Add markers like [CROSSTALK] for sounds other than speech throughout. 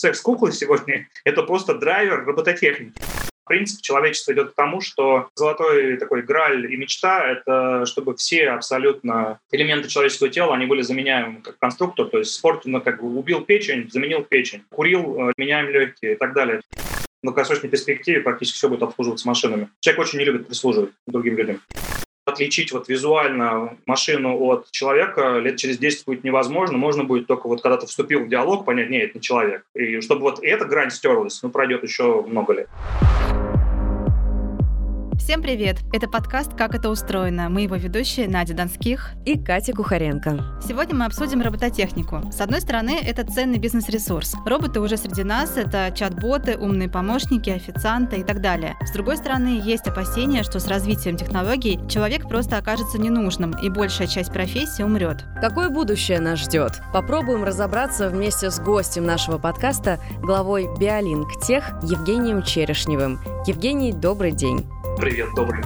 секс-куклы сегодня — это просто драйвер робототехники принцип человечества идет к тому, что золотой такой граль и мечта — это чтобы все абсолютно элементы человеческого тела, они были заменяемы как конструктор, то есть спорт, ну, как бы убил печень, заменил печень, курил, э, меняем легкие и так далее. В долгосрочной перспективе практически все будет обслуживаться машинами. Человек очень не любит прислуживать другим людям отличить вот визуально машину от человека лет через 10 будет невозможно. Можно будет только вот когда ты вступил в диалог, понять, нет, это не человек. И чтобы вот эта грань стерлась, ну, пройдет еще много лет. Всем привет! Это подкаст «Как это устроено». Мы его ведущие Надя Донских и Катя Кухаренко. Сегодня мы обсудим робототехнику. С одной стороны, это ценный бизнес-ресурс. Роботы уже среди нас, это чат-боты, умные помощники, официанты и так далее. С другой стороны, есть опасения, что с развитием технологий человек просто окажется ненужным, и большая часть профессии умрет. Какое будущее нас ждет? Попробуем разобраться вместе с гостем нашего подкаста, главой Биолинк Тех Евгением Черешневым. Евгений, добрый день. Привет, добрый.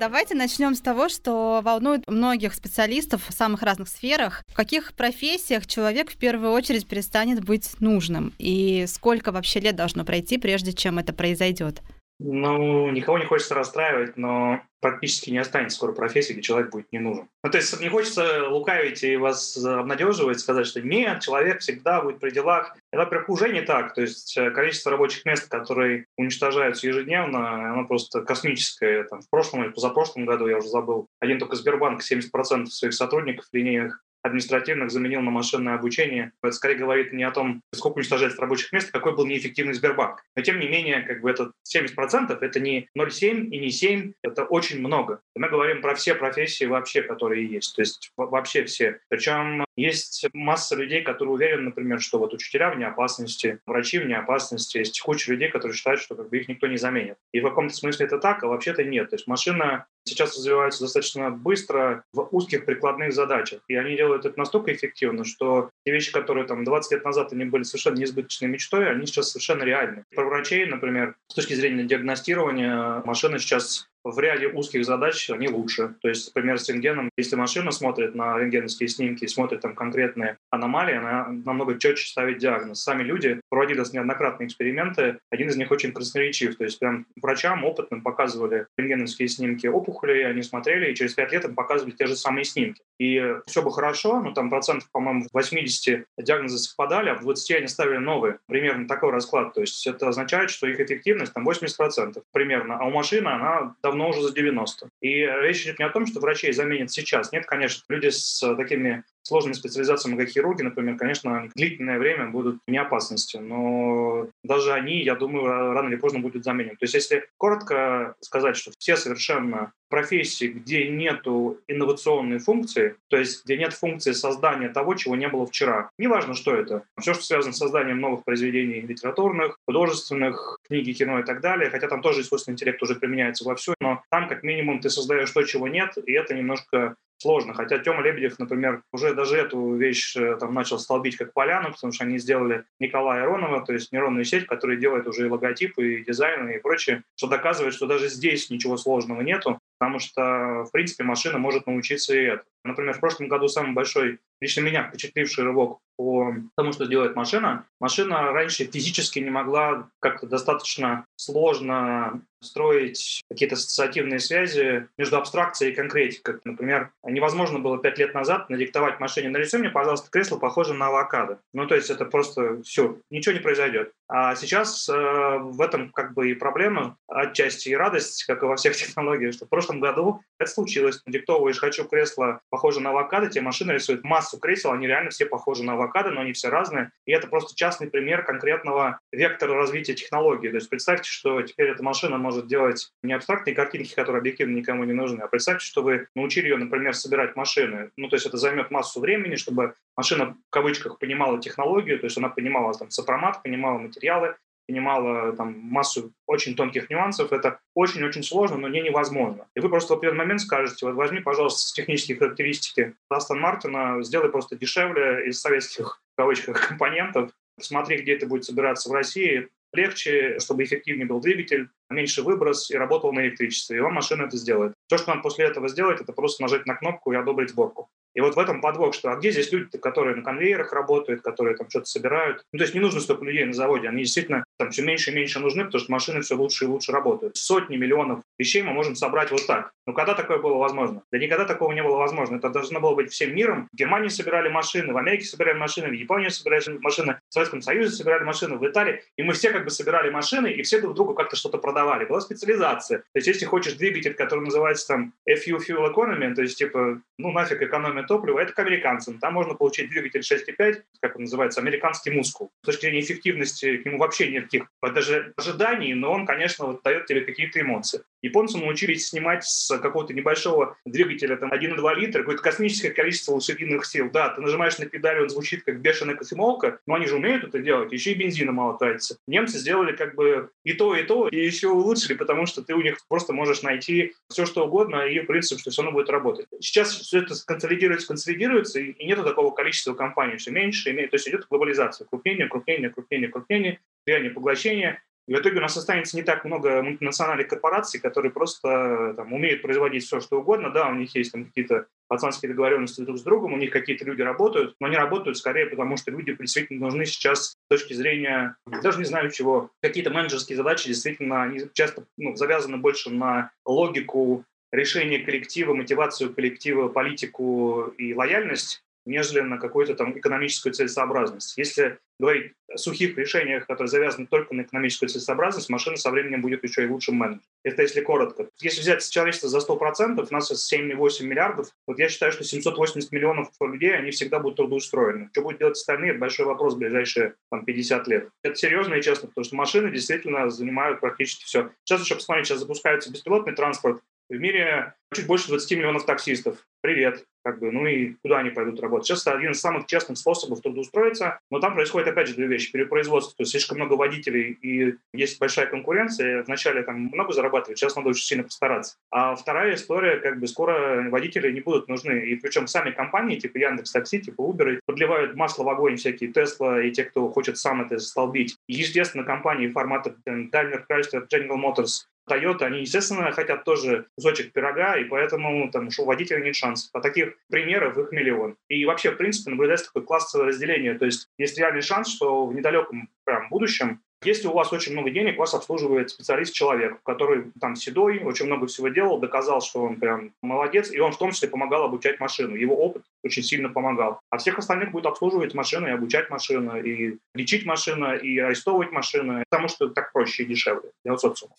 Давайте начнем с того, что волнует многих специалистов в самых разных сферах. В каких профессиях человек в первую очередь перестанет быть нужным? И сколько вообще лет должно пройти, прежде чем это произойдет? Ну, никого не хочется расстраивать, но практически не останется скоро профессии, где человек будет не нужен. Ну, то есть не хочется лукавить и вас обнадеживать, сказать, что нет, человек всегда будет при делах. Это, во-первых, уже не так. То есть э, количество рабочих мест, которые уничтожаются ежедневно, оно просто космическое. Там, в прошлом или позапрошлом году, я уже забыл, один только Сбербанк 70% своих сотрудников линейных административных заменил на машинное обучение. Это скорее говорит не о том, сколько уничтожается рабочих мест, какой был неэффективный Сбербанк. Но тем не менее, как бы это 70% это не 0,7 и не 7, это очень много. мы говорим про все профессии вообще, которые есть, то есть вообще все. Причем есть масса людей, которые уверены, например, что вот учителя вне опасности, врачи вне опасности, есть куча людей, которые считают, что как бы их никто не заменит. И в каком-то смысле это так, а вообще-то нет. То есть машина сейчас развивается достаточно быстро в узких прикладных задачах. И они делают это настолько эффективно, что те вещи, которые там 20 лет назад они были совершенно неизбыточной мечтой, они сейчас совершенно реальны. Про врачей, например, с точки зрения диагностирования, машина сейчас в ряде узких задач они лучше. То есть, например, с рентгеном, если машина смотрит на рентгеновские снимки и смотрит там конкретные аномалии, она намного четче ставит диагноз. Сами люди проводили неоднократные эксперименты, один из них очень красноречив. То есть прям врачам опытным показывали рентгеновские снимки опухолей, они смотрели, и через пять лет им показывали те же самые снимки. И все бы хорошо, но там процентов, по-моему, 80 диагнозы совпадали, а в 20 они ставили новые. Примерно такой расклад. То есть это означает, что их эффективность там 80% примерно, а у машины она давно уже за 90. И речь идет не о том, что врачей заменят сейчас. Нет, конечно, люди с такими сложными специализациями, как хирурги, например, конечно, длительное время будут не опасности, но даже они, я думаю, рано или поздно будут заменены. То есть если коротко сказать, что все совершенно профессии, где нету инновационной функции, то есть где нет функции создания того, чего не было вчера. Неважно, что это. Все, что связано с созданием новых произведений литературных, художественных, книги, кино и так далее, хотя там тоже искусственный интеллект уже применяется вовсю, но там как минимум ты создаешь то, чего нет, и это немножко сложно. Хотя Тёма Лебедев, например, уже даже эту вещь э, там начал столбить как поляну, потому что они сделали Николая Иронова, то есть нейронную сеть, которая делает уже и логотипы, и дизайны, и прочее, что доказывает, что даже здесь ничего сложного нету, потому что, в принципе, машина может научиться и это. Например, в прошлом году самый большой, лично меня впечатливший рывок по тому, что делает машина. Машина раньше физически не могла как-то достаточно сложно строить какие-то ассоциативные связи между абстракцией и конкретикой. Например, невозможно было пять лет назад надиктовать машине, нарисуй мне, пожалуйста, кресло похоже на авокадо. Ну, то есть это просто все, ничего не произойдет. А сейчас э, в этом как бы и проблема, отчасти и радость, как и во всех [LAUGHS] технологиях, что в прошлом году это случилось. Надиктовываешь «хочу кресло похоже на авокадо», тебе машина рисует массу кресел, они реально все похожи на авокадо, но они все разные. И это просто частный пример конкретного вектора развития технологии. То есть представьте, что теперь эта машина может делать не абстрактные картинки, которые объективно никому не нужны, а представьте, что вы научили ее, например, собирать машины. Ну, то есть это займет массу времени, чтобы машина в кавычках понимала технологию, то есть она понимала там сопромат, понимала материалы, понимала там массу очень тонких нюансов, это очень-очень сложно, но не невозможно. И вы просто в определенный момент скажете, вот возьми, пожалуйста, технические характеристики Астон Мартина, сделай просто дешевле из советских, в кавычках, [LAUGHS] компонентов, смотри, где это будет собираться в России, легче, чтобы эффективнее был двигатель, меньше выброс и работал на электричестве. И вам машина это сделает. Все, что нам после этого сделать, это просто нажать на кнопку и одобрить сборку. И вот в этом подвох, что а где здесь люди, которые на конвейерах работают, которые там что-то собирают. Ну, то есть не нужно столько людей на заводе, они действительно там все меньше и меньше нужны, потому что машины все лучше и лучше работают. Сотни миллионов вещей мы можем собрать вот так. Но когда такое было возможно? Да никогда такого не было возможно. Это должно было быть всем миром. В Германии собирали машины, в Америке собирали машины, в Японии собирали машины, в Советском Союзе собирали машины, в Италии. И мы все как бы собирали машины, и все друг другу как-то что-то продавали. Была специализация. То есть если хочешь двигатель, который называется там FU Fuel Economy, то есть типа, ну нафиг экономия топлива, это к американцам. Там можно получить двигатель 6,5, как он называется, американский мускул. С точки зрения эффективности к нему вообще никаких даже ожиданий, но он, конечно, вот дает тебе какие-то эмоции. Японцы научились снимать с какого-то небольшого двигателя, там, 1,2 литра, какое-то космическое количество лошадиных сил. Да, ты нажимаешь на педаль, он звучит как бешеная кофемолка, но они же умеют это делать, еще и бензина мало тратится. Немцы сделали как бы и то, и то, и еще улучшили, потому что ты у них просто можешь найти все, что угодно, и, в принципе, что все равно будет работать. Сейчас все это консолидируется, консолидируется, и нету такого количества компаний, все меньше, и. То есть идет глобализация, крупнение, крупнение, крупнение, крупнение, влияние поглощения, и в итоге у нас останется не так много мультинациональных корпораций, которые просто там, умеют производить все, что угодно. Да, у них есть там какие-то пацанские договоренности друг с другом, у них какие-то люди работают, но они работают скорее потому, что люди действительно нужны сейчас с точки зрения, даже не знаю чего, какие-то менеджерские задачи действительно они часто ну, завязаны больше на логику решения коллектива, мотивацию коллектива, политику и лояльность, нежели на какую-то там экономическую целесообразность. Если говорить о сухих решениях, которые завязаны только на экономическую целесообразность, машина со временем будет еще и лучшим менеджером. Это если коротко. Если взять человечество за 100%, у нас 7,8 миллиардов, вот я считаю, что 780 миллионов людей, они всегда будут трудоустроены. Что будут делать остальные, это большой вопрос в ближайшие там, 50 лет. Это серьезно и честно, потому что машины действительно занимают практически все. Сейчас еще посмотрите, сейчас запускается беспилотный транспорт, в мире чуть больше 20 миллионов таксистов. Привет. Как бы, ну и куда они пойдут работать? Сейчас это один из самых честных способов трудоустроиться, но там происходит опять же две вещи. Перепроизводство, то есть слишком много водителей и есть большая конкуренция. Вначале там много зарабатывать, сейчас надо очень сильно постараться. А вторая история, как бы скоро водители не будут нужны. И причем сами компании, типа Яндекс Такси, типа Uber, подливают масло в огонь всякие Tesla и те, кто хочет сам это столбить. И, естественно, компании формата Daimler, Chrysler, General Motors Toyota, они, естественно, хотят тоже кусочек пирога, и поэтому там у водителя нет шансов. А таких примеров их миллион. И вообще, в принципе, наблюдается такое классовое разделение. То есть есть реальный шанс, что в недалеком прям будущем если у вас очень много денег, вас обслуживает специалист-человек, который там седой, очень много всего делал, доказал, что он прям молодец, и он в том числе помогал обучать машину. Его опыт очень сильно помогал. А всех остальных будет обслуживать машину и обучать машину, и лечить машину, и арестовывать машину, потому что так проще и дешевле для социума.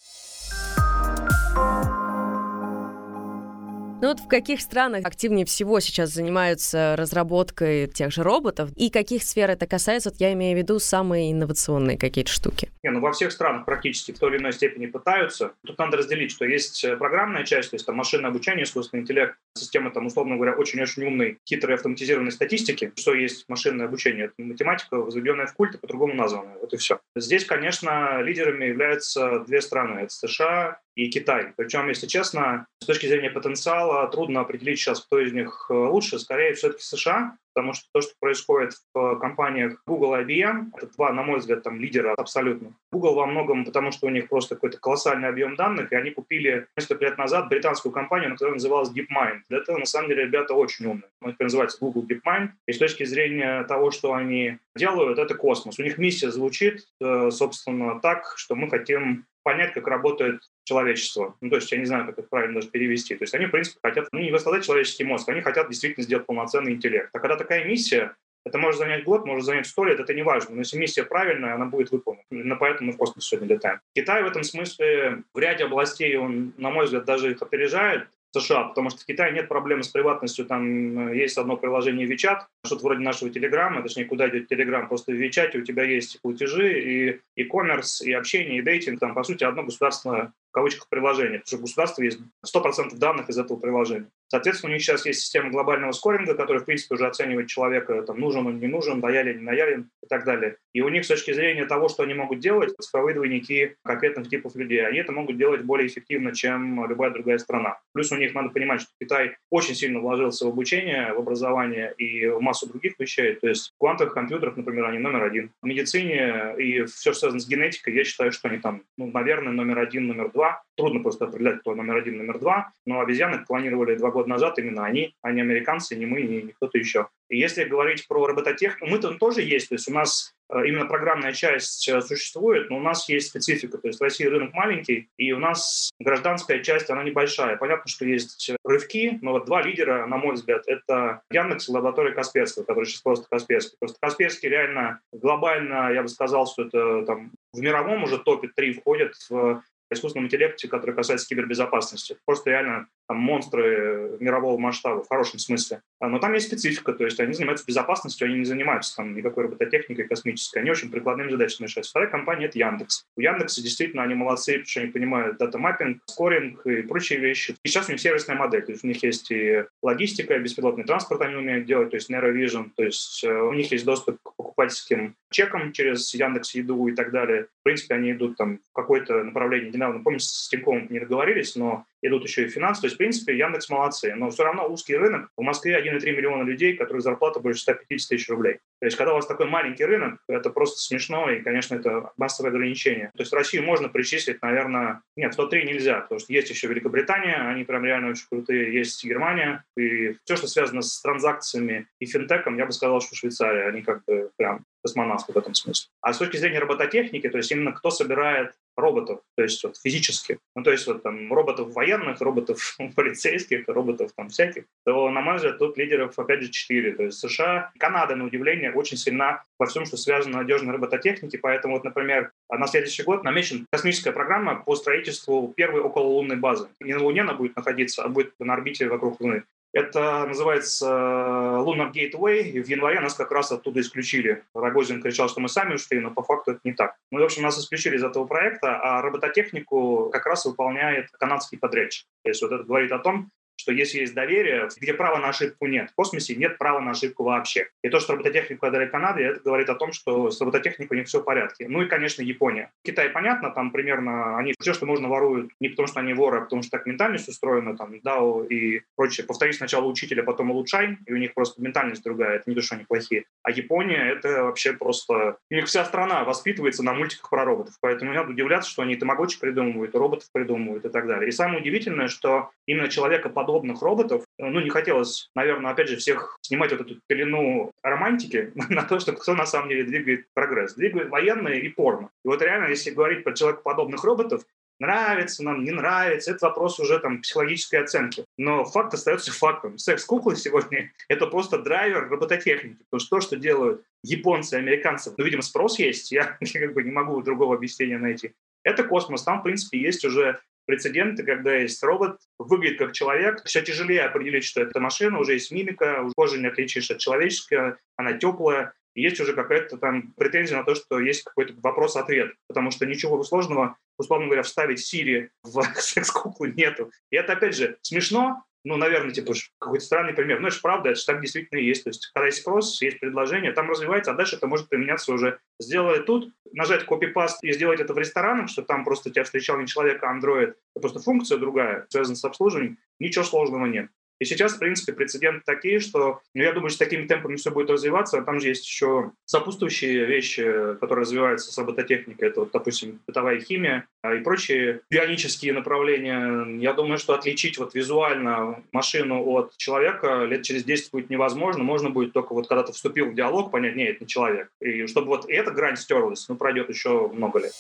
Ну вот в каких странах активнее всего сейчас занимаются разработкой тех же роботов? И каких сфер это касается? Вот я имею в виду самые инновационные какие-то штуки. Не, ну во всех странах практически в той или иной степени пытаются. Тут надо разделить, что есть э, программная часть, то есть там машинное обучение, искусственный интеллект, система там, условно говоря, очень-очень умной, хитрой автоматизированной статистики. Что есть машинное обучение? Это математика, возведенная в культ, по-другому названная. Вот и все. Здесь, конечно, лидерами являются две страны. Это США и Китай. Причем, если честно, с точки зрения потенциала трудно определить сейчас, кто из них э, лучше. Скорее, все-таки США, потому что то, что происходит в компаниях Google и IBM, это два, на мой взгляд, там лидера абсолютно. Google во многом потому, что у них просто какой-то колоссальный объем данных, и они купили несколько лет назад британскую компанию, которая называлась DeepMind. Этого, на самом деле, ребята очень умные. Это называется Google DeepMind. И с точки зрения того, что они делают, это космос. У них миссия звучит, э, собственно, так, что мы хотим понять, как работает человечество. Ну, то есть я не знаю, как это правильно даже перевести. То есть они, в принципе, хотят ну, не воссоздать человеческий мозг, они хотят действительно сделать полноценный интеллект. А когда такая миссия, это может занять год, может занять сто лет, это не важно. Но если миссия правильная, она будет выполнена. Именно поэтому мы в космос сегодня летаем. Китай в этом смысле в ряде областей, он, на мой взгляд, даже их опережает. США, потому что в Китае нет проблемы с приватностью, там э, есть одно приложение WeChat, что-то вроде нашего Телеграма, точнее, куда идет Телеграм, просто в WeChat у тебя есть платежи, и e-commerce, и общение, и дейтинг, там, по сути, одно государственное в кавычках приложение, потому что у есть 100% данных из этого приложения. Соответственно, у них сейчас есть система глобального скоринга, которая, в принципе, уже оценивает человека, там, нужен он, не нужен, лоялен, не лоялен и так далее. И у них с точки зрения того, что они могут делать, цифровые двойники конкретных типов людей, они это могут делать более эффективно, чем любая другая страна. Плюс у них надо понимать, что Китай очень сильно вложился в обучение, в образование и в массу других вещей. То есть в квантовых компьютерах, например, они номер один. В медицине и все, что связано с генетикой, я считаю, что они там, ну, наверное, номер один, номер два. Трудно просто определять, кто номер один, номер два. Но обезьяны планировали два года года назад именно они, а не американцы, не мы, не, кто-то еще. И если говорить про робототехнику, мы там тоже есть, то есть у нас э, именно программная часть э, существует, но у нас есть специфика, то есть в России рынок маленький, и у нас гражданская часть, она небольшая. Понятно, что есть рывки, но вот два лидера, на мой взгляд, это Яндекс и лаборатория Касперского, который сейчас просто Касперский. Просто Касперский реально глобально, я бы сказал, что это там в мировом уже топе 3 входит в искусственном интеллекте, который касается кибербезопасности. Просто реально там, монстры мирового масштаба в хорошем смысле. А, но там есть специфика, то есть они занимаются безопасностью, они не занимаются там никакой робототехникой космической, они очень прикладными задачами решают. Вторая компания — это Яндекс. У Яндекса действительно они молодцы, потому что они понимают data mapping, скоринг и прочие вещи. И сейчас у них сервисная модель, то есть у них есть и логистика, и беспилотный транспорт они умеют делать, то есть Neurovision, то есть э, у них есть доступ к покупательским чекам через Яндекс Еду и так далее. В принципе, они идут там в какое-то направление. Недавно, помню, с Тиньковым не договорились, но идут еще и финансы. То есть, в принципе, Яндекс молодцы. Но все равно узкий рынок. В Москве 1,3 миллиона людей, которые зарплата больше 150 тысяч рублей. То есть, когда у вас такой маленький рынок, это просто смешно, и, конечно, это массовое ограничение. То есть, Россию можно причислить, наверное... Нет, в топ-3 нельзя, потому что есть еще Великобритания, они прям реально очень крутые, есть Германия, и все, что связано с транзакциями и финтеком, я бы сказал, что Швейцария, они как бы прям космонавты в этом смысле. А с точки зрения робототехники, то есть именно кто собирает роботов, то есть вот физически, ну то есть вот там роботов военных, роботов [LAUGHS] полицейских, роботов там всяких, то, на мой взгляд, тут лидеров опять же четыре. То есть США, Канада, на удивление, очень сильна во всем, что связано с надежной робототехникой, поэтому вот, например, на следующий год намечен космическая программа по строительству первой окололунной базы. Не на Луне она будет находиться, а будет на орбите вокруг Луны. Это называется э, Lunar Gateway, и в январе нас как раз оттуда исключили. Рогозин кричал, что мы сами ушли, но по факту это не так. Ну, в общем, нас исключили из этого проекта, а робототехнику как раз выполняет канадский подрядчик. То есть вот это говорит о том, что если есть доверие, где права на ошибку нет. В космосе нет права на ошибку вообще. И то, что робототехнику отдали Канаде, это говорит о том, что с робототехникой у них все в порядке. Ну и, конечно, Япония. Китай, понятно, там примерно они все, что можно, воруют не потому, что они воры, а потому что так ментальность устроена, там, DAO и прочее. Повтори сначала учителя, потом улучшай, и у них просто ментальность другая, это не то, что они плохие. А Япония — это вообще просто... У них вся страна воспитывается на мультиках про роботов, поэтому не надо удивляться, что они тамагочи придумывают, роботов придумывают и так далее. И самое удивительное, что именно человека подобных роботов. Ну, не хотелось, наверное, опять же, всех снимать вот эту пелену романтики [LAUGHS] на то, что кто на самом деле двигает прогресс. Двигают военные и порно. И вот реально, если говорить про человекоподобных роботов, нравится нам, не нравится, это вопрос уже там психологической оценки. Но факт остается фактом. Секс-куклы сегодня — это просто драйвер робототехники. Потому что то, что делают японцы, американцы, ну, видимо, спрос есть, [LAUGHS] я как бы не могу другого объяснения найти. Это космос. Там, в принципе, есть уже прецеденты, когда есть робот, выглядит как человек, все тяжелее определить, что это машина, уже есть мимика, кожа не отличишь от человеческой, она теплая, есть уже какая-то там претензия на то, что есть какой-то вопрос-ответ, потому что ничего сложного, условно говоря, вставить Siri в [LAUGHS] секс-куклу нету. И это, опять же, смешно, ну, наверное, типа какой-то странный пример. Но это же правда, это же так действительно есть. То есть, когда есть спрос, есть предложение, там развивается, а дальше это может применяться уже. Сделай тут, нажать копипаст и сделать это в ресторанах, что там просто тебя встречал не человек, а андроид, это просто функция другая, связанная с обслуживанием, ничего сложного нет. И сейчас, в принципе, прецеденты такие, что ну, я думаю, что такими темпами все будет развиваться. Там же есть еще сопутствующие вещи, которые развиваются с робототехникой. Это, вот, допустим, бытовая химия а, и прочие бионические направления. Я думаю, что отличить вот визуально машину от человека лет через 10 будет невозможно. Можно будет только вот когда ты вступил в диалог, понять, нет, это не человек. И чтобы вот эта грань стерлась, ну, пройдет еще много лет.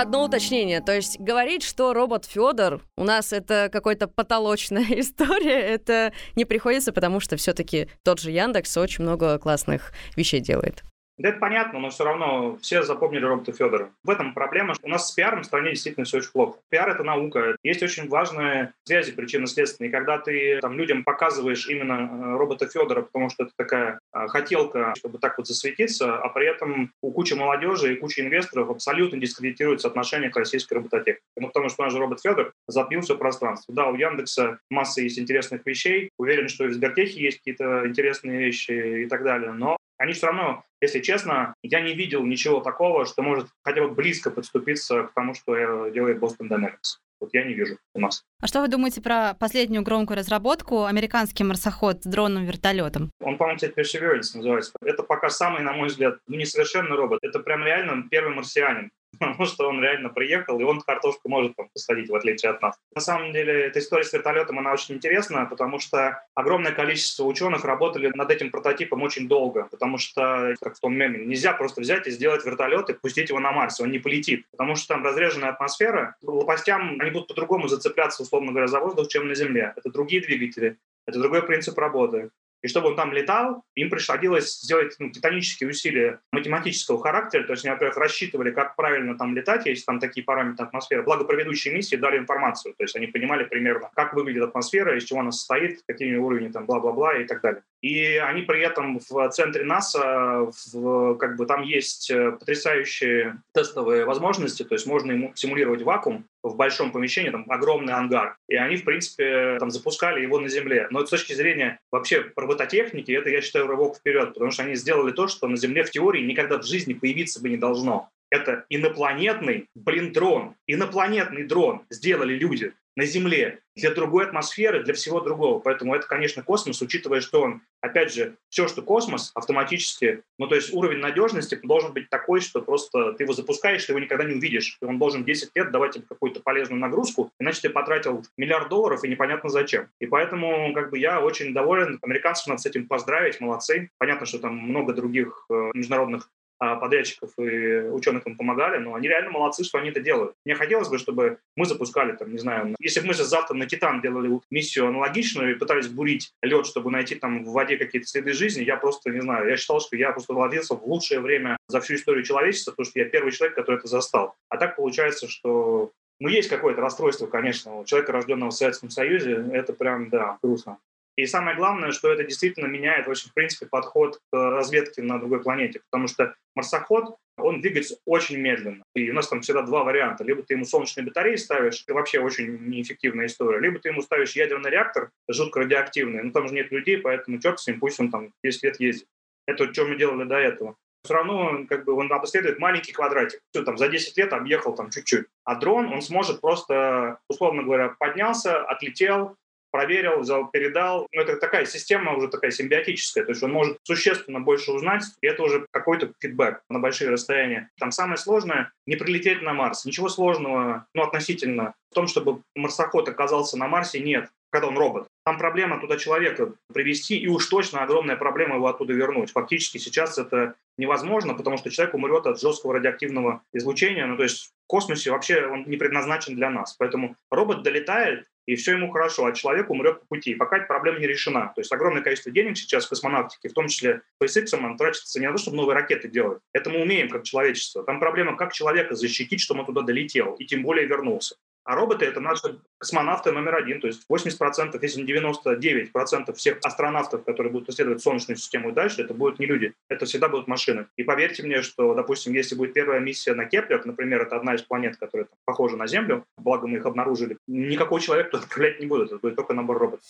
Одно уточнение, то есть говорить, что робот Федор у нас это какая-то потолочная [LAUGHS] история, это не приходится, потому что все-таки тот же Яндекс очень много классных вещей делает. Да это понятно, но все равно все запомнили робота Федора. В этом проблема, что у нас с пиаром в стране действительно все очень плохо. Пиар — это наука. Есть очень важные связи причинно-следственные. Когда ты там, людям показываешь именно э, робота Федора, потому что это такая а, хотелка, чтобы так вот засветиться, а при этом у кучи молодежи и кучи инвесторов абсолютно дискредитируется отношение к российской робототехнике. Ну, потому что наш робот Федор запил все пространство. Да, у Яндекса масса есть интересных вещей. Уверен, что и в Сбертехе есть какие-то интересные вещи и так далее. Но они все равно, если честно, я не видел ничего такого, что может хотя бы близко подступиться к тому, что делает Boston Dynamics. Вот я не вижу у нас. А что вы думаете про последнюю громкую разработку американский марсоход с дроном-вертолетом? Он, по-моему, кстати, Perseverance называется. Это пока самый, на мой взгляд, ну, несовершенный робот. Это прям реально первый марсианин. [LAUGHS] потому что он реально приехал, и он картошку может там посадить, в отличие от нас. На самом деле, эта история с вертолетом, она очень интересна, потому что огромное количество ученых работали над этим прототипом очень долго, потому что, как в том меме, нельзя просто взять и сделать вертолет и пустить его на Марс, он не полетит, потому что там разреженная атмосфера, лопастям они будут по-другому зацепляться, условно говоря, за воздух, чем на Земле. Это другие двигатели, это другой принцип работы. И чтобы он там летал, им приходилось сделать ну, титанические усилия математического характера. То есть они, во-первых, рассчитывали, как правильно там летать, если там такие параметры атмосферы. Благо, предыдущие миссии дали информацию. То есть они понимали примерно, как выглядит атмосфера, из чего она состоит, какими уровнями там бла-бла-бла и так далее. И они при этом в центре НАСА, в, как бы там есть э, потрясающие тестовые возможности, то есть можно ему симулировать вакуум в большом помещении, там огромный ангар. И они, в принципе, там запускали его на Земле. Но с точки зрения вообще робототехники, это, я считаю, рывок вперед, потому что они сделали то, что на Земле в теории никогда в жизни появиться бы не должно. Это инопланетный, блин, дрон. Инопланетный дрон сделали люди на Земле для другой атмосферы, для всего другого. Поэтому это, конечно, космос, учитывая, что он, опять же, все, что космос, автоматически, ну, то есть уровень надежности должен быть такой, что просто ты его запускаешь, ты его никогда не увидишь. И он должен 10 лет давать тебе какую-то полезную нагрузку, иначе ты потратил миллиард долларов и непонятно зачем. И поэтому, как бы, я очень доволен. Американцев надо с этим поздравить, молодцы. Понятно, что там много других э, международных подрядчиков и ученых им помогали, но они реально молодцы, что они это делают. Мне хотелось бы, чтобы мы запускали, там, не знаю, если бы мы завтра на Титан делали миссию аналогичную и пытались бурить лед, чтобы найти там в воде какие-то следы жизни, я просто, не знаю, я считал, что я просто родился в лучшее время за всю историю человечества, потому что я первый человек, который это застал. А так получается, что ну, есть какое-то расстройство, конечно, у человека, рожденного в Советском Союзе, это прям, да, грустно. И самое главное, что это действительно меняет, вообще, в принципе, подход к разведке на другой планете, потому что марсоход, он двигается очень медленно. И у нас там всегда два варианта. Либо ты ему солнечные батареи ставишь, это вообще очень неэффективная история, либо ты ему ставишь ядерный реактор, жутко радиоактивный, но там же нет людей, поэтому черт с ним, пусть он там 10 лет ездит. Это что мы делали до этого все равно как бы он обследует маленький квадратик. Все, там, за 10 лет объехал там чуть-чуть. А дрон, он сможет просто, условно говоря, поднялся, отлетел, проверил, взял, передал. Ну, это такая система уже такая симбиотическая, то есть он может существенно больше узнать, и это уже какой-то фидбэк на большие расстояния. Там самое сложное — не прилететь на Марс. Ничего сложного, ну, относительно в том, чтобы марсоход оказался на Марсе, нет когда он робот. Там проблема туда человека привести, и уж точно огромная проблема его оттуда вернуть. Фактически сейчас это невозможно, потому что человек умрет от жесткого радиоактивного излучения. Ну, то есть в космосе вообще он не предназначен для нас. Поэтому робот долетает, и все ему хорошо, а человек умрет по пути. Пока эта проблема не решена. То есть огромное количество денег сейчас в космонавтике, в том числе SpaceX, он тратится не на то, чтобы новые ракеты делать. Это мы умеем как человечество. Там проблема, как человека защитить, чтобы он туда долетел, и тем более вернулся. А роботы — это наши космонавты номер один. То есть 80%, если не 99% всех астронавтов, которые будут исследовать Солнечную систему и дальше, это будут не люди. Это всегда будут машины. И поверьте мне, что, допустим, если будет первая миссия на Кеплер, например, это одна из планет, которая там, похожа на Землю, благо мы их обнаружили, никакой человек туда [LAUGHS] отправлять не будет. Это будет только набор роботов.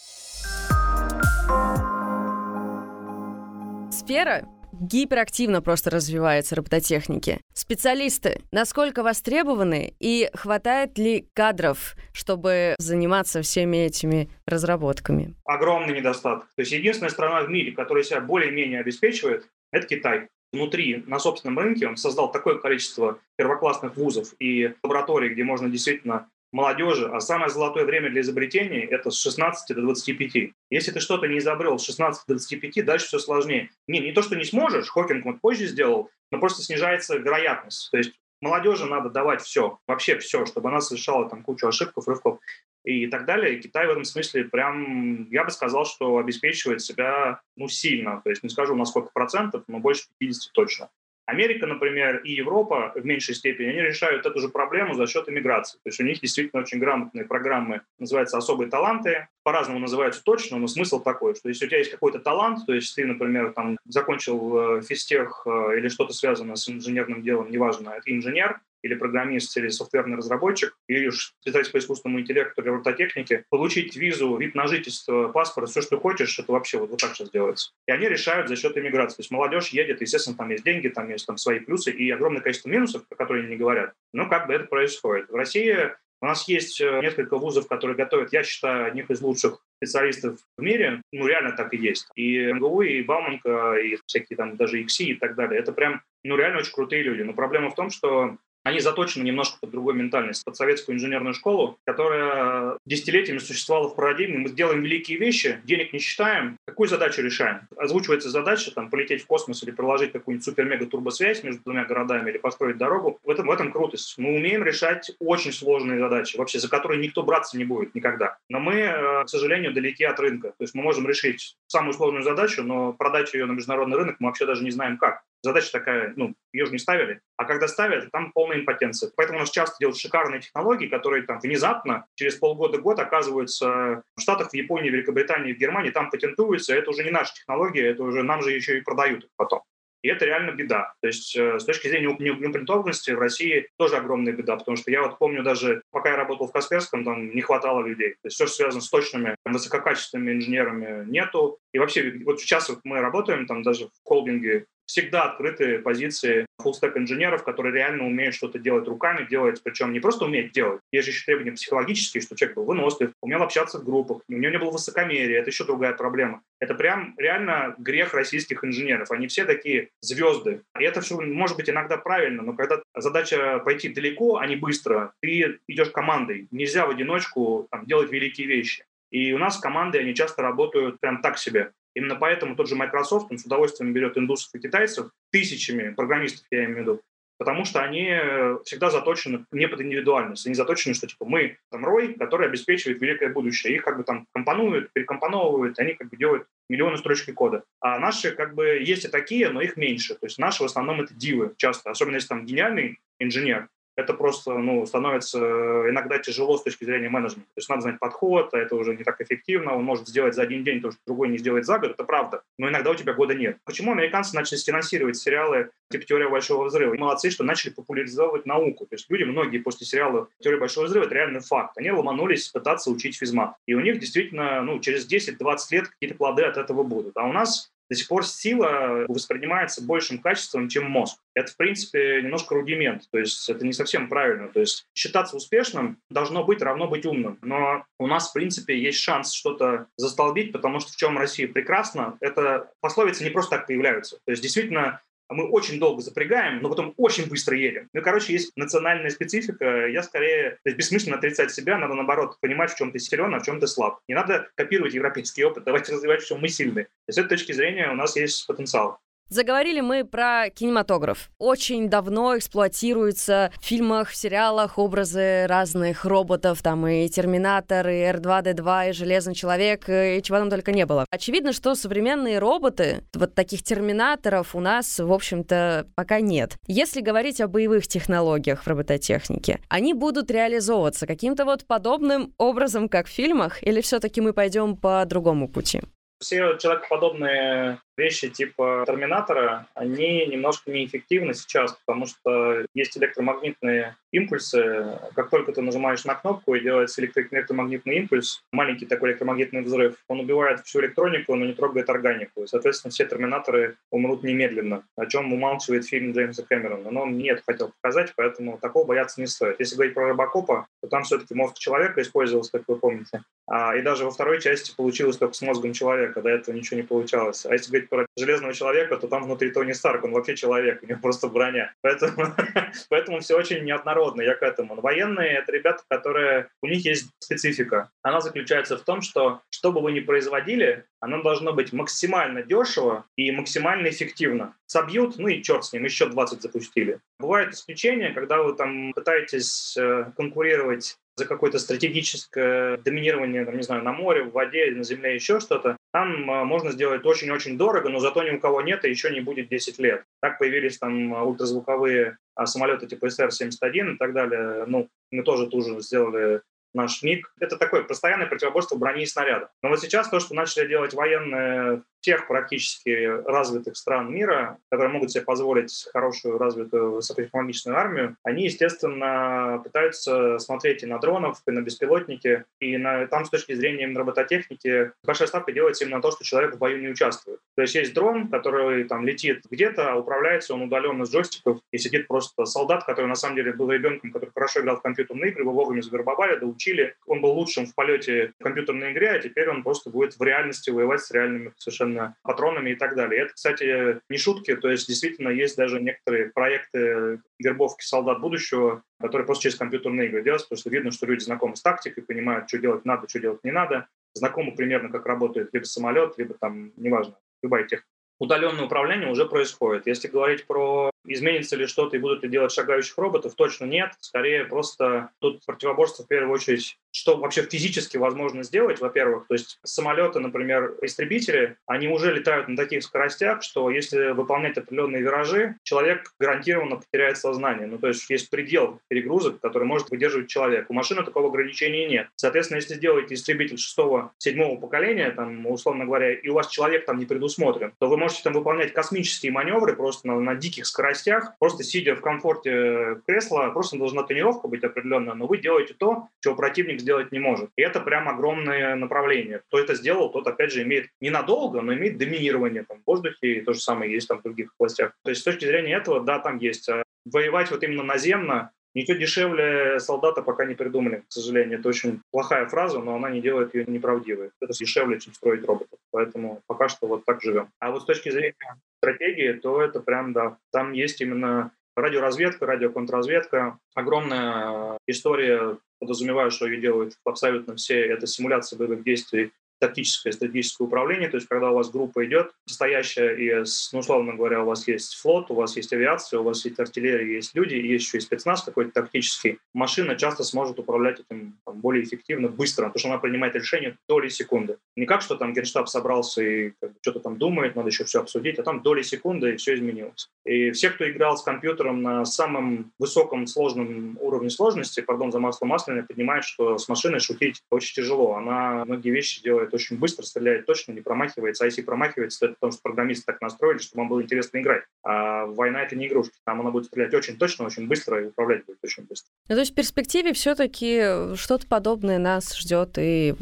Сфера гиперактивно просто развивается робототехники. Специалисты насколько востребованы и хватает ли кадров, чтобы заниматься всеми этими разработками? Огромный недостаток. То есть единственная страна в мире, которая себя более-менее обеспечивает, это Китай. Внутри, на собственном рынке, он создал такое количество первоклассных вузов и лабораторий, где можно действительно молодежи, а самое золотое время для изобретений – это с 16 до 25. Если ты что-то не изобрел с 16 до 25, дальше все сложнее. Не, не то, что не сможешь, Хокинг вот позже сделал, но просто снижается вероятность. То есть молодежи надо давать все, вообще все, чтобы она совершала там кучу ошибок, рывков и так далее. Китай в этом смысле прям, я бы сказал, что обеспечивает себя ну, сильно. То есть не скажу на сколько процентов, но больше 50 точно. Америка, например, и Европа в меньшей степени, они решают эту же проблему за счет иммиграции. То есть у них действительно очень грамотные программы, называются «Особые таланты». По-разному называются точно, но смысл такой, что если у тебя есть какой-то талант, то есть ты, например, там, закончил э, физтех э, или что-то связано с инженерным делом, неважно, это инженер, или программист, или софтверный разработчик, или специалист по искусственному интеллекту или робототехнике, получить визу, вид на жительство, паспорт, все, что хочешь, это вообще вот, вот так сейчас делается. И они решают за счет иммиграции. То есть молодежь едет, естественно, там есть деньги, там есть там свои плюсы и огромное количество минусов, о которых они не говорят. Но как бы это происходит. В России у нас есть э, несколько вузов, которые готовят, я считаю, одних из лучших специалистов в мире. Ну, реально так и есть. И МГУ, и Бауманка, и всякие там даже ИКСИ и так далее. Это прям, ну, реально очень крутые люди. Но проблема в том, что они заточены немножко под другой ментальность, под советскую инженерную школу, которая десятилетиями существовала в парадигме. Мы сделаем великие вещи, денег не считаем, какую задачу решаем? Озвучивается задача там, полететь в космос или проложить какую-нибудь супер-мега-турбосвязь между двумя городами или построить дорогу. В этом, в этом крутость. Мы умеем решать очень сложные задачи, вообще за которые никто браться не будет никогда. Но мы, э, к сожалению, далеки от рынка. То есть мы можем решить самую сложную задачу, но продать ее на международный рынок мы вообще даже не знаем как. Задача такая, ну, ее же не ставили. А когда ставят, там полная импотенция. Поэтому у нас часто делают шикарные технологии, которые там внезапно, через полгода-год оказываются в Штатах, в Японии, в Великобритании, в Германии, там патентуются. Это уже не наша технология, это уже нам же еще и продают потом. И это реально беда. То есть э, с точки зрения неупринтованности в России тоже огромная беда, потому что я вот помню даже, пока я работал в Касперском, там не хватало людей. То есть все, что связано с точными, высококачественными инженерами, нету. И вообще, вот сейчас вот мы работаем там даже в холдинге всегда открытые позиции фуллстек инженеров, которые реально умеют что-то делать руками, делать, причем не просто уметь делать. Есть же еще требования психологические, что человек был вынослив, умел общаться в группах, у него не было высокомерия, это еще другая проблема. Это прям реально грех российских инженеров. Они все такие звезды. И это все может быть иногда правильно, но когда задача пойти далеко, а не быстро, ты идешь командой. Нельзя в одиночку там, делать великие вещи. И у нас команды, они часто работают прям так себе. Именно поэтому тот же Microsoft, он с удовольствием берет индусов и китайцев, тысячами программистов, я имею в виду, потому что они э, всегда заточены не под индивидуальность. Они заточены, что типа мы там рой, который обеспечивает великое будущее. Их как бы там компонуют, перекомпоновывают, они как бы делают миллионы строчки кода. А наши как бы есть и такие, но их меньше. То есть наши в основном это дивы часто, особенно если там гениальный инженер, это просто ну, становится э, иногда тяжело с точки зрения менеджмента. То есть надо знать подход, а это уже не так эффективно, он может сделать за один день то, что другой не сделает за год, это правда. Но иногда у тебя года нет. Почему американцы начали финансировать сериалы типа «Теория большого взрыва»? Молодцы, что начали популяризовать науку. То есть люди, многие после сериала «Теория большого взрыва» это реальный факт. Они ломанулись пытаться учить физмат. И у них действительно ну, через 10-20 лет какие-то плоды от этого будут. А у нас до сих пор сила воспринимается большим качеством, чем мозг. Это, в принципе, немножко рудимент, то есть это не совсем правильно. То есть считаться успешным должно быть равно быть умным. Но у нас, в принципе, есть шанс что-то застолбить, потому что в чем Россия прекрасна, это пословицы не просто так появляются. То есть действительно мы очень долго запрягаем, но потом очень быстро едем. Ну, короче, есть национальная специфика. Я скорее... То есть бессмысленно отрицать себя, надо, наоборот, понимать, в чем ты силен, а в чем ты слаб. Не надо копировать европейский опыт, давайте развивать, в чем мы сильны. И с этой точки зрения у нас есть потенциал. Заговорили мы про кинематограф. Очень давно эксплуатируются в фильмах, в сериалах образы разных роботов, там и Терминатор, и R2-D2, и Железный Человек, и чего там только не было. Очевидно, что современные роботы, вот таких Терминаторов у нас, в общем-то, пока нет. Если говорить о боевых технологиях в робототехнике, они будут реализовываться каким-то вот подобным образом, как в фильмах, или все-таки мы пойдем по другому пути? Все человекоподобные вещи типа терминатора, они немножко неэффективны сейчас, потому что есть электромагнитные импульсы. Как только ты нажимаешь на кнопку и делается электромагнитный импульс, маленький такой электромагнитный взрыв, он убивает всю электронику, но не трогает органику. И, соответственно, все терминаторы умрут немедленно, о чем умалчивает фильм Джеймса Кэмерона. Но он не это хотел показать, поэтому такого бояться не стоит. Если говорить про Робокопа, то там все-таки мозг человека использовался, как вы помните. А, и даже во второй части получилось только с мозгом человека. До этого ничего не получалось. А если говорить про Железного Человека, то там внутри Тони Старк, он вообще человек, у него просто броня. Поэтому, [LAUGHS] поэтому все очень неоднородно, я к этому. Но военные — это ребята, которые... У них есть специфика. Она заключается в том, что что бы вы ни производили, оно должно быть максимально дешево и максимально эффективно. Собьют, ну и черт с ним, еще 20 запустили. Бывают исключения, когда вы там пытаетесь э, конкурировать за какое-то стратегическое доминирование, там, не знаю, на море, в воде, на земле, еще что-то, там э, можно сделать очень-очень дорого, но зато ни у кого нет и еще не будет 10 лет. Так появились там ультразвуковые а, самолеты типа СР-71 и так далее. Ну, мы тоже тоже сделали наш МИГ. Это такое постоянное противоборство брони и снаряда. Но вот сейчас то, что начали делать военные тех практически развитых стран мира, которые могут себе позволить хорошую развитую высокотехнологичную армию, они, естественно, пытаются смотреть и на дронов, и на беспилотники, и на, там с точки зрения именно робототехники большая ставка делается именно на то, что человек в бою не участвует. То есть есть дрон, который там летит где-то, а управляется он удаленно с джойстиков, и сидит просто солдат, который на самом деле был ребенком, который хорошо играл в компьютерные игры, его вовремя завербовали, доучили. Он был лучшим в полете в компьютерной игре, а теперь он просто будет в реальности воевать с реальными совершенно особенно патронами и так далее. Это, кстати, не шутки, то есть действительно есть даже некоторые проекты вербовки солдат будущего, которые просто через компьютерные игры делаются, потому что видно, что люди знакомы с тактикой, понимают, что делать надо, что делать не надо, знакомы примерно, как работает либо самолет, либо там, неважно, любая техника удаленное управление уже происходит. Если говорить про изменится ли что-то и будут ли делать шагающих роботов, точно нет. Скорее просто тут противоборство в первую очередь, что вообще физически возможно сделать, во-первых. То есть самолеты, например, истребители, они уже летают на таких скоростях, что если выполнять определенные виражи, человек гарантированно потеряет сознание. Ну, то есть есть предел перегрузок, который может выдерживать человек. У машины такого ограничения нет. Соответственно, если сделаете истребитель шестого, седьмого поколения, там, условно говоря, и у вас человек там не предусмотрен, то вы можете там выполнять космические маневры просто на, на диких скоростях, просто сидя в комфорте кресла, просто должна тренировка быть определенная, но вы делаете то, чего противник сделать не может. И это прям огромное направление. Кто это сделал, тот, опять же, имеет ненадолго, но имеет доминирование там, в воздухе, и то же самое есть там в других областях. То есть с точки зрения этого, да, там есть. А воевать вот именно наземно, Ничего дешевле солдата пока не придумали, к сожалению. Это очень плохая фраза, но она не делает ее неправдивой. Это дешевле, чем строить роботов. Поэтому пока что вот так живем. А вот с точки зрения стратегии, то это прям, да, там есть именно радиоразведка, радиоконтрразведка. Огромная история, подразумеваю, что ее делают абсолютно все, это симуляция боевых действий тактическое стратегическое управление, то есть когда у вас группа идет, состоящая из, ну, условно говоря, у вас есть флот, у вас есть авиация, у вас есть артиллерия, есть люди, есть еще и спецназ какой-то тактический, машина часто сможет управлять этим там, более эффективно, быстро, потому что она принимает решение доли секунды. Не как, что там генштаб собрался и как что-то там думает, надо еще все обсудить, а там доли секунды, и все изменилось. И все, кто играл с компьютером на самом высоком сложном уровне сложности, пардон за масло масляное, понимают, что с машиной шутить очень тяжело. Она многие вещи делает стреляет очень быстро, стреляет точно, не промахивается. А если промахивается, то это потому, что программисты так настроили, чтобы вам было интересно играть. А война — это не игрушки. Там она будет стрелять очень точно, очень быстро и управлять будет очень быстро. Ну, то есть в перспективе все-таки что-то подобное нас ждет и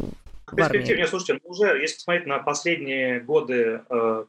в перспективе, нет, слушайте, ну, уже, если посмотреть на последние годы э,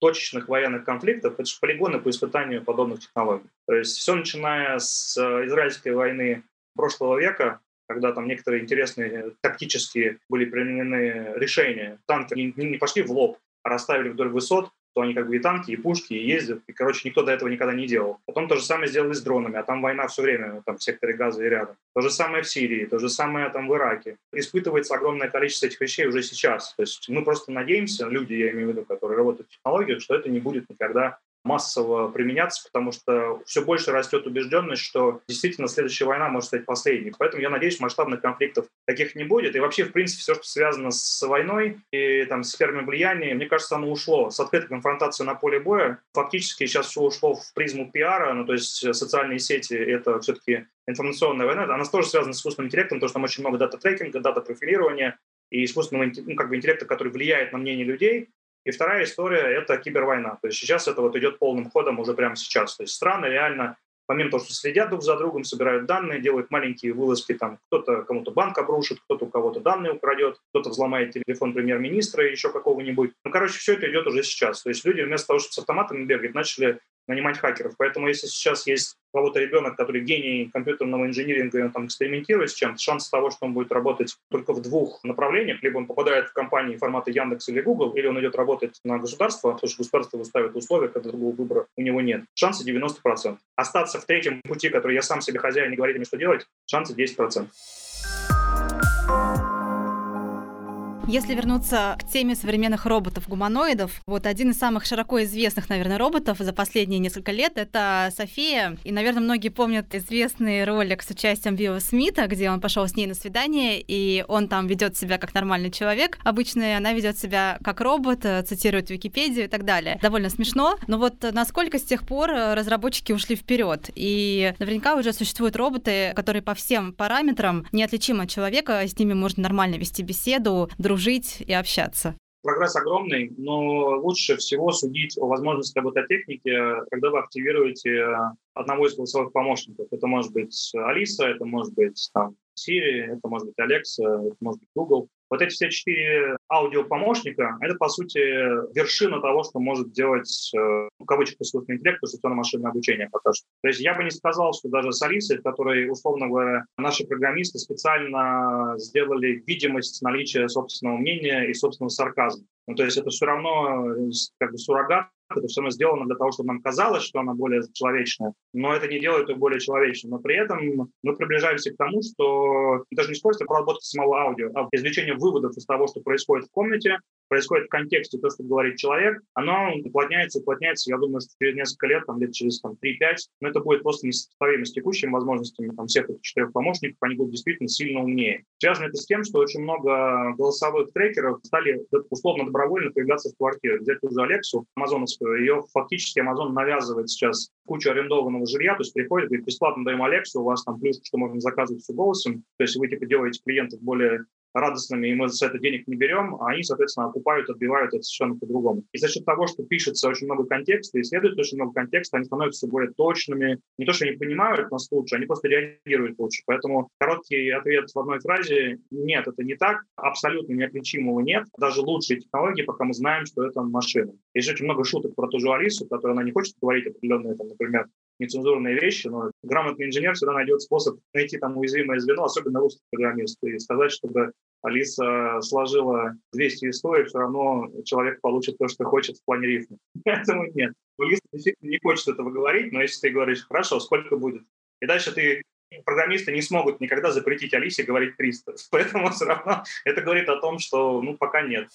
точечных военных конфликтов, это же полигоны по испытанию подобных технологий. То есть все начиная с э, израильской войны прошлого века, когда там некоторые интересные тактические были применены решения. Танки не, не пошли в лоб, а расставили вдоль высот, то они как бы и танки, и пушки, и ездят. И, короче, никто до этого никогда не делал. Потом то же самое сделали с дронами, а там война все время, там в секторе газа и рядом. То же самое в Сирии, то же самое там в Ираке. Испытывается огромное количество этих вещей уже сейчас. То есть мы просто надеемся, люди, я имею в виду, которые работают в технологиях, что это не будет никогда массово применяться, потому что все больше растет убежденность, что действительно следующая война может стать последней. Поэтому я надеюсь, масштабных конфликтов таких не будет. И вообще, в принципе, все, что связано с войной и там, с сферами влияния, мне кажется, оно ушло. С открытой конфронтацией на поле боя фактически сейчас все ушло в призму пиара, ну, то есть социальные сети — это все-таки информационная война. Она тоже связана с искусственным интеллектом, потому что там очень много дата-трекинга, дата-профилирования и искусственного ну, как бы, интеллекта, который влияет на мнение людей. И вторая история – это кибервойна. То есть сейчас это вот идет полным ходом уже прямо сейчас. То есть страны реально, помимо того, что следят друг за другом, собирают данные, делают маленькие вылазки, там кто-то кому-то банк обрушит, кто-то у кого-то данные украдет, кто-то взломает телефон премьер-министра или еще какого-нибудь. Ну, короче, все это идет уже сейчас. То есть люди вместо того, чтобы с автоматами бегать, начали нанимать хакеров. Поэтому если сейчас есть у кого-то ребенок, который гений компьютерного инжиниринга, и он там экспериментирует с чем-то, шанс того, что он будет работать только в двух направлениях, либо он попадает в компании формата Яндекс или Google, или он идет работать на государство, потому что государство выставит условия, когда другого выбора у него нет. Шансы 90%. Остаться в третьем пути, который я сам себе хозяин, не говорить мне, что делать, шансы 10%. Если вернуться к теме современных роботов-гуманоидов, вот один из самых широко известных, наверное, роботов за последние несколько лет — это София. И, наверное, многие помнят известный ролик с участием Вилла Смита, где он пошел с ней на свидание, и он там ведет себя как нормальный человек. Обычно она ведет себя как робот, цитирует Википедию и так далее. Довольно смешно. Но вот насколько с тех пор разработчики ушли вперед? И наверняка уже существуют роботы, которые по всем параметрам неотличимы от человека, с ними можно нормально вести беседу, дружить дружить и общаться? Прогресс огромный, но лучше всего судить о возможности робототехники, когда вы активируете одного из голосовых помощников. Это может быть Алиса, это может быть там, Siri, это может быть Alexa, это может быть Google. Вот эти все четыре аудиопомощника — это, по сути, вершина того, что может делать, э, в кавычках, искусственный интеллект, информационно-машинное обучение пока что. То есть я бы не сказал, что даже с Алисой, которой, условно говоря, наши программисты специально сделали видимость наличия собственного мнения и собственного сарказма. Ну, то есть это все равно э, как бы суррогат это все равно сделано для того, чтобы нам казалось, что она более человечная, но это не делает ее более человечной. Но при этом мы приближаемся к тому, что даже не используется проработка самого аудио, а извлечение выводов из того, что происходит в комнате, происходит в контексте то, что говорит человек, оно уплотняется, уплотняется, я думаю, что через несколько лет, там, лет через там, 3-5, но это будет просто несопоставимо с текущими возможностями там, всех этих четырех помощников, они будут действительно сильно умнее. Связано это с тем, что очень много голосовых трекеров стали условно добровольно появляться в квартирах. Взять ту же Алексу, амазоновскую, ее фактически Амазон навязывает сейчас кучу арендованного жилья, то есть приходит, говорит, бесплатно даем Алексу, у вас там плюс, что можно заказывать все голосом, то есть вы типа делаете клиентов более радостными, и мы за это денег не берем, а они, соответственно, окупают, отбивают это совершенно по-другому. И за счет того, что пишется очень много контекста, исследуется очень много контекста, они становятся более точными. Не то, что они понимают нас лучше, они просто реагируют лучше. Поэтому короткий ответ в одной фразе – нет, это не так, абсолютно неотличимого нет. Даже лучшие технологии, пока мы знаем, что это машина. Есть очень много шуток про ту же Алису, которая она не хочет говорить определенные, там, например, нецензурные вещи, но грамотный инженер всегда найдет способ найти там уязвимое звено, особенно русский программист, и сказать, чтобы Алиса сложила 200 историй, все равно человек получит то, что хочет в плане рифма. [LAUGHS] Поэтому нет. Алиса действительно не хочет этого говорить, но если ты говоришь, хорошо, сколько будет? И дальше ты программисты не смогут никогда запретить Алисе говорить 300. [LAUGHS] Поэтому все равно это говорит о том, что ну пока нет.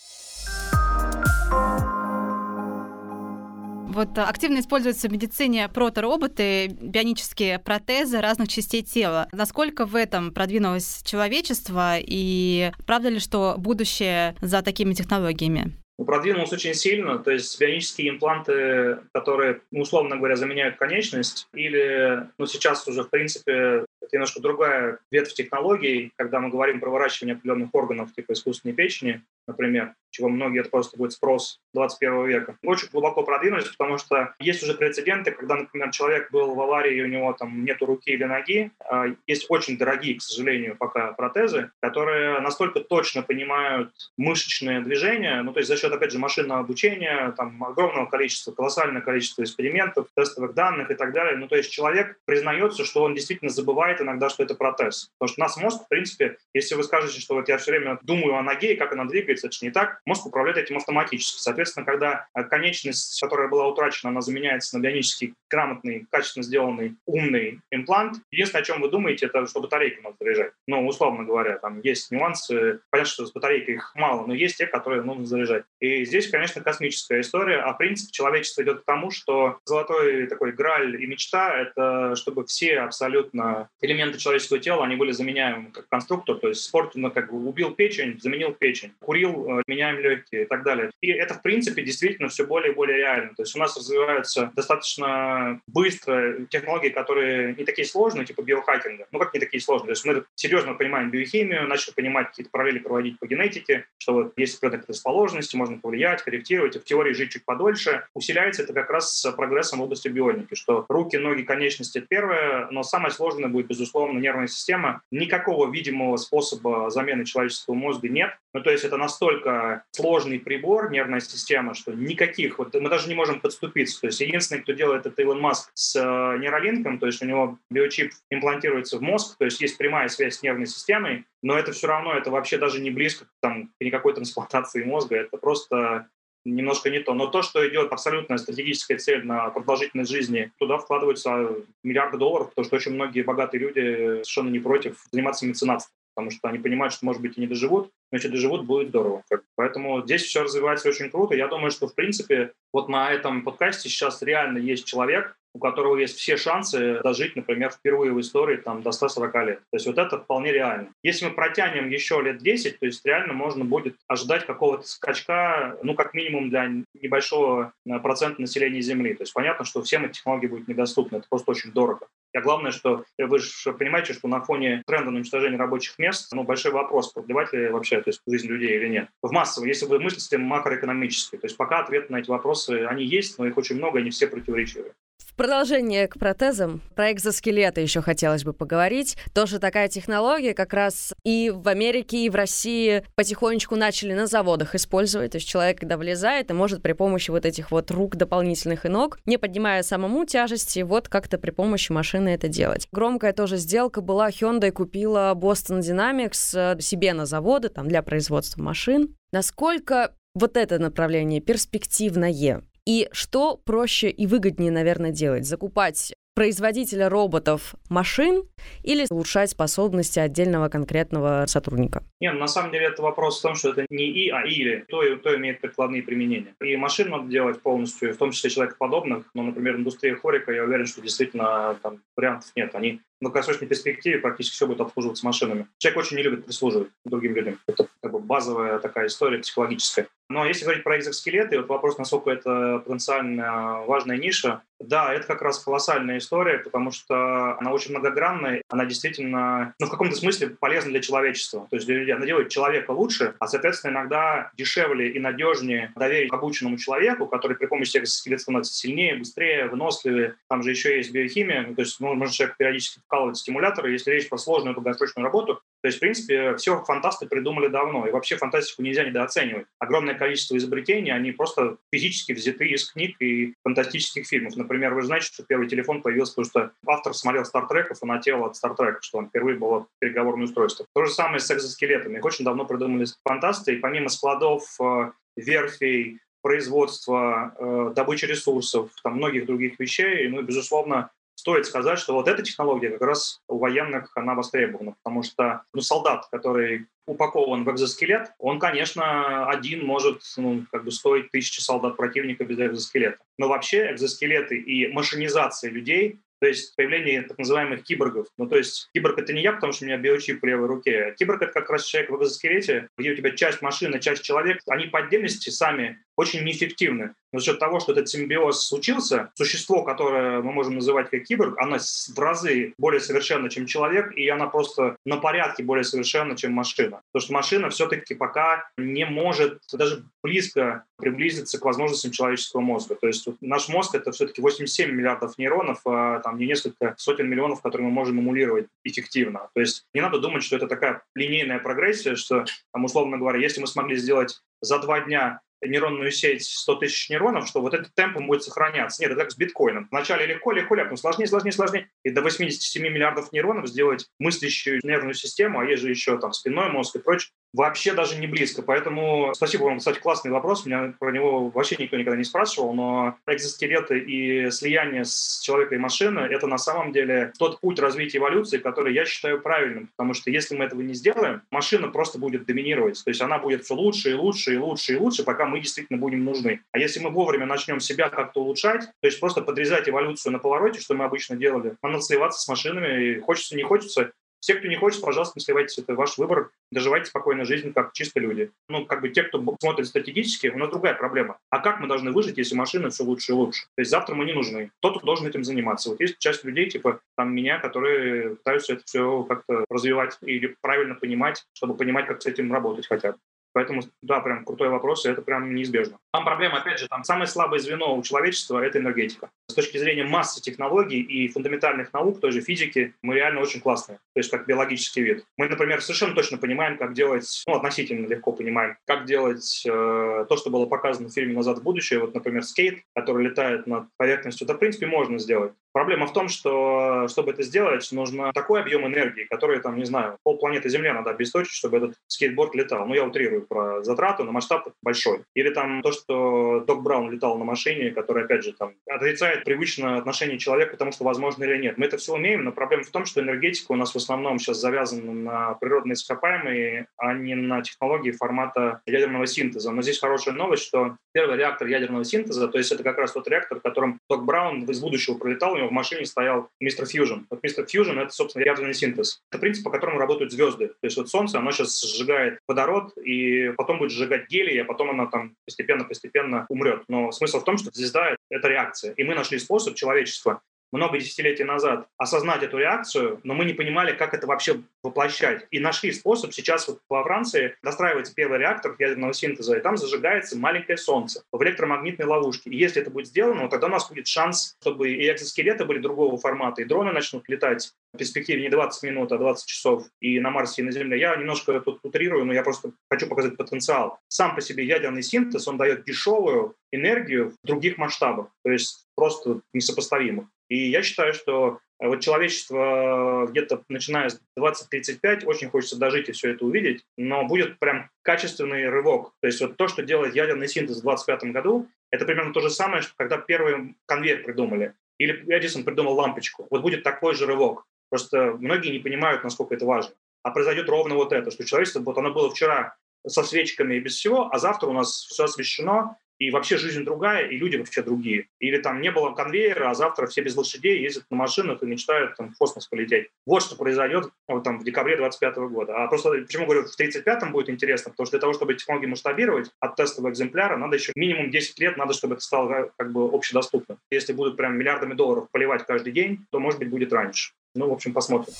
Вот э, активно используются в медицине протороботы, бионические протезы разных частей тела. Насколько в этом продвинулось человечество и правда ли, что будущее за такими технологиями? Ну, продвинулось очень сильно, то есть бионические импланты, которые, ну, условно говоря, заменяют конечность, или, ну, сейчас уже, в принципе, это немножко другая ветвь технологий, когда мы говорим про выращивание определенных органов, типа искусственной печени, например, чего многие это просто будет спрос 21 века. Очень глубоко продвинулись, потому что есть уже прецеденты, когда, например, человек был в аварии, и у него там нету руки или ноги. А, есть очень дорогие, к сожалению, пока протезы, которые настолько точно понимают мышечные движения, ну, то есть за счет, опять же, машинного обучения, там, огромного количества, колоссальное количество экспериментов, тестовых данных и так далее. Ну, то есть человек признается, что он действительно забывает иногда, что это протез. Потому что у нас мозг, в принципе, если вы скажете, что вот я все время думаю о ноге и как она двигается, это же не так мозг управляет этим автоматически. Соответственно, когда э, конечность, которая была утрачена, она заменяется на бионический, грамотный, качественно сделанный, умный имплант, единственное, о чем вы думаете, это что батарейку надо заряжать. Ну, условно говоря, там есть нюансы. Понятно, что с батарейкой их мало, но есть те, которые нужно заряжать. И здесь, конечно, космическая история. А принцип человечества идет к тому, что золотой такой граль и мечта — это чтобы все абсолютно элементы человеческого тела, они были заменяемы как конструктор. То есть спорт, ну, как бы убил печень, заменил печень. Курил, э, меняем меняем легкие и так далее. И это, в принципе, действительно все более и более реально. То есть у нас развиваются достаточно быстро технологии, которые не такие сложные, типа биохакинга. Ну, как не такие сложные? То есть мы серьезно понимаем биохимию, начали понимать какие-то параллели проводить по генетике, что вот есть определенные предрасположенности, можно повлиять, корректировать, и в теории жить чуть подольше. Усиляется это как раз с прогрессом в области бионики, что руки, ноги, конечности — это первое, но самое сложное будет, безусловно, нервная система. Никакого видимого способа замены человеческого мозга нет. Ну, то есть это настолько сложный прибор, нервная система, что никаких, вот мы даже не можем подступиться. То есть единственный, кто делает это Илон Маск с э, нейролинком, то есть у него биочип имплантируется в мозг, то есть есть прямая связь с нервной системой, но это все равно, это вообще даже не близко там, к никакой трансплантации мозга, это просто немножко не то. Но то, что идет абсолютная стратегическая цель на продолжительность жизни, туда вкладываются миллиарды долларов, потому что очень многие богатые люди совершенно не против заниматься меценатством потому что они понимают, что, может быть, и не доживут, если доживут, будет здорово. Поэтому здесь все развивается очень круто. Я думаю, что, в принципе, вот на этом подкасте сейчас реально есть человек, у которого есть все шансы дожить, например, впервые в истории там, до 140 лет. То есть вот это вполне реально. Если мы протянем еще лет 10, то есть реально можно будет ожидать какого-то скачка, ну, как минимум для небольшого э, процента населения Земли. То есть понятно, что всем эти технологии будут недоступны, это просто очень дорого. И главное, что вы же понимаете, что на фоне тренда на уничтожение рабочих мест, ну, большой вопрос, продлевать ли вообще то есть, жизнь людей или нет. В массово, если вы мыслите макроэкономически. То есть пока ответы на эти вопросы, они есть, но их очень много, они все противоречивые Продолжение к протезам, про экзоскелеты еще хотелось бы поговорить. Тоже такая технология как раз и в Америке, и в России потихонечку начали на заводах использовать. То есть человек, когда влезает, и может при помощи вот этих вот рук дополнительных и ног, не поднимая самому тяжести, вот как-то при помощи машины это делать. Громкая тоже сделка была, Hyundai купила Boston Dynamics э, себе на заводы там для производства машин. Насколько вот это направление перспективное? И что проще и выгоднее, наверное, делать? Закупать производителя роботов машин или улучшать способности отдельного конкретного сотрудника? Нет, ну, на самом деле это вопрос в том, что это не и, а или. То, и, то имеет прикладные применения. И машин надо делать полностью, в том числе человекоподобных. Но, например, индустрия хорика, я уверен, что действительно там вариантов нет. Они в долгосрочной перспективе практически все будет обслуживаться машинами. Человек очень не любит прислуживать другим людям. Это как бы базовая такая история психологическая. Но если говорить про экзоскелеты, вот вопрос, насколько это потенциально важная ниша, да, это как раз колоссальная история, потому что она очень многогранная, она действительно, ну, в каком-то смысле полезна для человечества. То есть для людей. Она делает человека лучше, а, соответственно, иногда дешевле и надежнее доверить обученному человеку, который при помощи экзоскелета становится сильнее, быстрее, выносливее. Там же еще есть биохимия, то есть ну, можно человек периодически вкалывать стимуляторы. Если речь про сложную долгосрочную работу, то есть, в принципе, все фантасты придумали давно. И вообще фантастику нельзя недооценивать. Огромное количество изобретений, они просто физически взяты из книг и фантастических фильмов. Например, вы знаете, что первый телефон появился, потому что автор смотрел Стартреков и нател от Стартрека, что он впервые было переговорное устройство. То же самое с экзоскелетами. Их очень давно придумали фантасты. И помимо складов, э, верфей, производства, э, добычи ресурсов, там многих других вещей, ну и, безусловно, стоит сказать, что вот эта технология как раз у военных, она востребована, потому что ну, солдат, который упакован в экзоскелет, он, конечно, один может ну, как бы стоить тысячи солдат противника без экзоскелета. Но вообще экзоскелеты и машинизация людей то есть появление так называемых киборгов. Ну, то есть киборг — это не я, потому что у меня биочип в левой руке. А киборг — это как раз человек в экзоскелете, где у тебя часть машины, часть человек. Они по отдельности сами очень неэффективны. Но за счет того, что этот симбиоз случился, существо, которое мы можем называть как киборг, оно в разы более совершенно, чем человек, и она просто на порядке более совершенна, чем машина. Потому что машина все-таки пока не может даже близко приблизиться к возможностям человеческого мозга. То есть вот наш мозг — это все-таки 87 миллиардов нейронов, а там не несколько сотен миллионов, которые мы можем эмулировать эффективно. То есть не надо думать, что это такая линейная прогрессия, что, там, условно говоря, если мы смогли сделать за два дня нейронную сеть 100 тысяч нейронов, что вот этот темп будет сохраняться. Нет, это как с биткоином. Вначале легко, легко, легко, сложнее, сложнее, сложнее. И до 87 миллиардов нейронов сделать мыслящую нервную систему, а есть же еще там спинной мозг и прочее, вообще даже не близко. Поэтому спасибо вам, кстати, классный вопрос. Меня про него вообще никто никогда не спрашивал, но экзоскелеты и слияние с человека и машины — это на самом деле тот путь развития эволюции, который я считаю правильным. Потому что если мы этого не сделаем, машина просто будет доминировать. То есть она будет все лучше и лучше и лучше и лучше, пока мы действительно будем нужны. А если мы вовремя начнем себя как-то улучшать, то есть просто подрезать эволюцию на повороте, что мы обычно делали, а надо сливаться с машинами, и хочется, не хочется, все, кто не хочет, пожалуйста, не сливайтесь, это ваш выбор, доживайте спокойно жизнь, как чисто люди. Ну, как бы те, кто смотрит стратегически, у нас другая проблема. А как мы должны выжить, если машины все лучше и лучше? То есть завтра мы не нужны. Кто-то должен этим заниматься. Вот есть часть людей, типа там меня, которые пытаются это все как-то развивать или правильно понимать, чтобы понимать, как с этим работать хотя бы. Поэтому, да, прям крутой вопрос, и это прям неизбежно. Там проблема, опять же, там самое слабое звено у человечества — это энергетика. С точки зрения массы технологий и фундаментальных наук, той же физики, мы реально очень классные, то есть как биологический вид. Мы, например, совершенно точно понимаем, как делать, ну, относительно легко понимаем, как делать э, то, что было показано в фильме «Назад в будущее», вот, например, скейт, который летает над поверхностью, это, в принципе, можно сделать. Проблема в том, что, чтобы это сделать, нужно такой объем энергии, который, там, не знаю, полпланеты Земля надо обесточить, чтобы этот скейтборд летал. Ну, я утрирую про затраты, но масштаб большой. Или там то, что Док Браун летал на машине, который, опять же, там, отрицает привычное отношение человека к тому, что возможно или нет. Мы это все умеем, но проблема в том, что энергетика у нас в основном сейчас завязана на природные ископаемые, а не на технологии формата ядерного синтеза. Но здесь хорошая новость, что первый реактор ядерного синтеза, то есть это как раз тот реактор, которым Док Браун из будущего пролетал, в машине стоял мистер Фьюжн. Вот мистер Фьюжн — это, собственно, ядерный синтез. Это принцип, по которому работают звезды. То есть вот Солнце, оно сейчас сжигает водород, и потом будет сжигать гелий, а потом оно там постепенно-постепенно умрет. Но смысл в том, что звезда — это реакция. И мы нашли способ человечества много десятилетий назад осознать эту реакцию, но мы не понимали, как это вообще воплощать. И нашли способ. Сейчас вот во Франции достраивается первый реактор ядерного синтеза, и там зажигается маленькое солнце в электромагнитной ловушке. И если это будет сделано, тогда у нас будет шанс, чтобы и экзоскелеты были другого формата, и дроны начнут летать в перспективе не 20 минут, а 20 часов и на Марсе, и на Земле. Я немножко тут утрирую, но я просто хочу показать потенциал. Сам по себе ядерный синтез, он дает дешевую энергию в других масштабах, то есть просто несопоставимых. И я считаю, что э, вот человечество где-то начиная с 20-35 очень хочется дожить и все это увидеть, но будет прям качественный рывок. То есть вот то, что делает ядерный синтез в 25 году, это примерно то же самое, что когда первый конвейер придумали. Или Эдисон придумал лампочку. Вот будет такой же рывок. Просто многие не понимают, насколько это важно. А произойдет ровно вот это, что человечество, вот оно было вчера со свечками и без всего, а завтра у нас все освещено, и вообще жизнь другая, и люди вообще другие. Или там не было конвейера, а завтра все без лошадей ездят на машинах и мечтают там в космос полететь. Вот что произойдет вот, там, в декабре 25 года. А просто почему говорю, в 35-м будет интересно, потому что для того, чтобы технологии масштабировать от тестового экземпляра, надо еще минимум 10 лет, надо, чтобы это стало как бы общедоступным. Если будут прям миллиардами долларов поливать каждый день, то, может быть, будет раньше. Ну, в общем, посмотрим.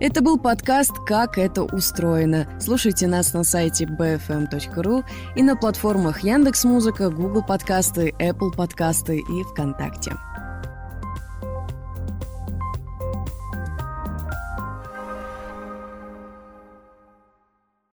Это был подкаст «Как это устроено». Слушайте нас на сайте bfm.ru и на платформах Яндекс.Музыка, Google подкасты, Apple подкасты и ВКонтакте.